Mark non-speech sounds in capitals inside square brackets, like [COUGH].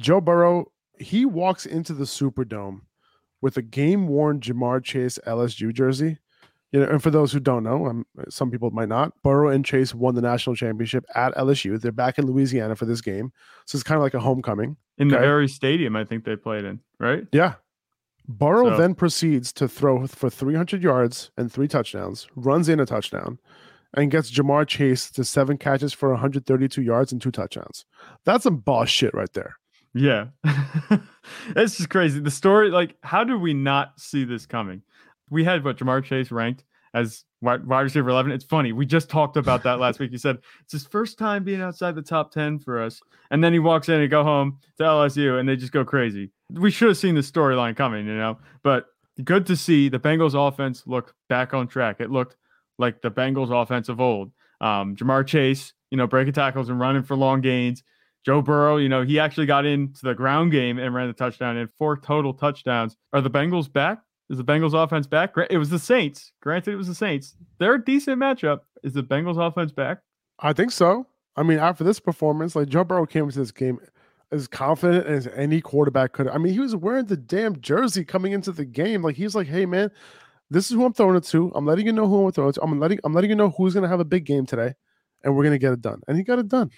Joe Burrow, he walks into the Superdome with a game worn Ja'Marr Chase LSU jersey. You know, and for those who don't know, um, some people might not. Burrow and Chase won the national championship at LSU. They're back in Louisiana for this game, so it's kind of like a homecoming in the Okay. very stadium I think they played in, right? Yeah. Burrow So- then proceeds to throw for 300 yards and three touchdowns, runs in a touchdown, and gets Ja'Marr Chase to seven catches for 132 yards and two touchdowns. That's some boss shit right there. Yeah. [LAUGHS] it's just crazy. The story, like, how did we not see this coming? We had what Ja'Marr Chase ranked as wide, wide receiver 11. It's funny. We just talked about that last week. He said it's his first time being outside the top 10 for us. And then he walks in and go home to LSU and they just go crazy. We should have seen the storyline coming, you know, but good to see the Bengals offense look back on track. It looked like the Bengals offense of old. Um, Ja'Marr Chase, you know, breaking tackles and running for long gains. Joe Burrow, you know, he actually got into the ground game and ran the touchdown and four total touchdowns. Are the Bengals back? Is the Bengals offense back? It was the Saints. Granted, it was the Saints. They're a decent matchup. Is the Bengals offense back? I think so. I mean, after this performance, like Joe Burrow came into this game as confident as any quarterback could. I mean, he was wearing the damn jersey coming into the game. Like he's like, "Hey, man, this is who I'm throwing it to. I'm letting you know who I'm throwing it to. I'm letting I'm letting you know who's gonna have a big game today, and we're gonna get it done." And he got it done.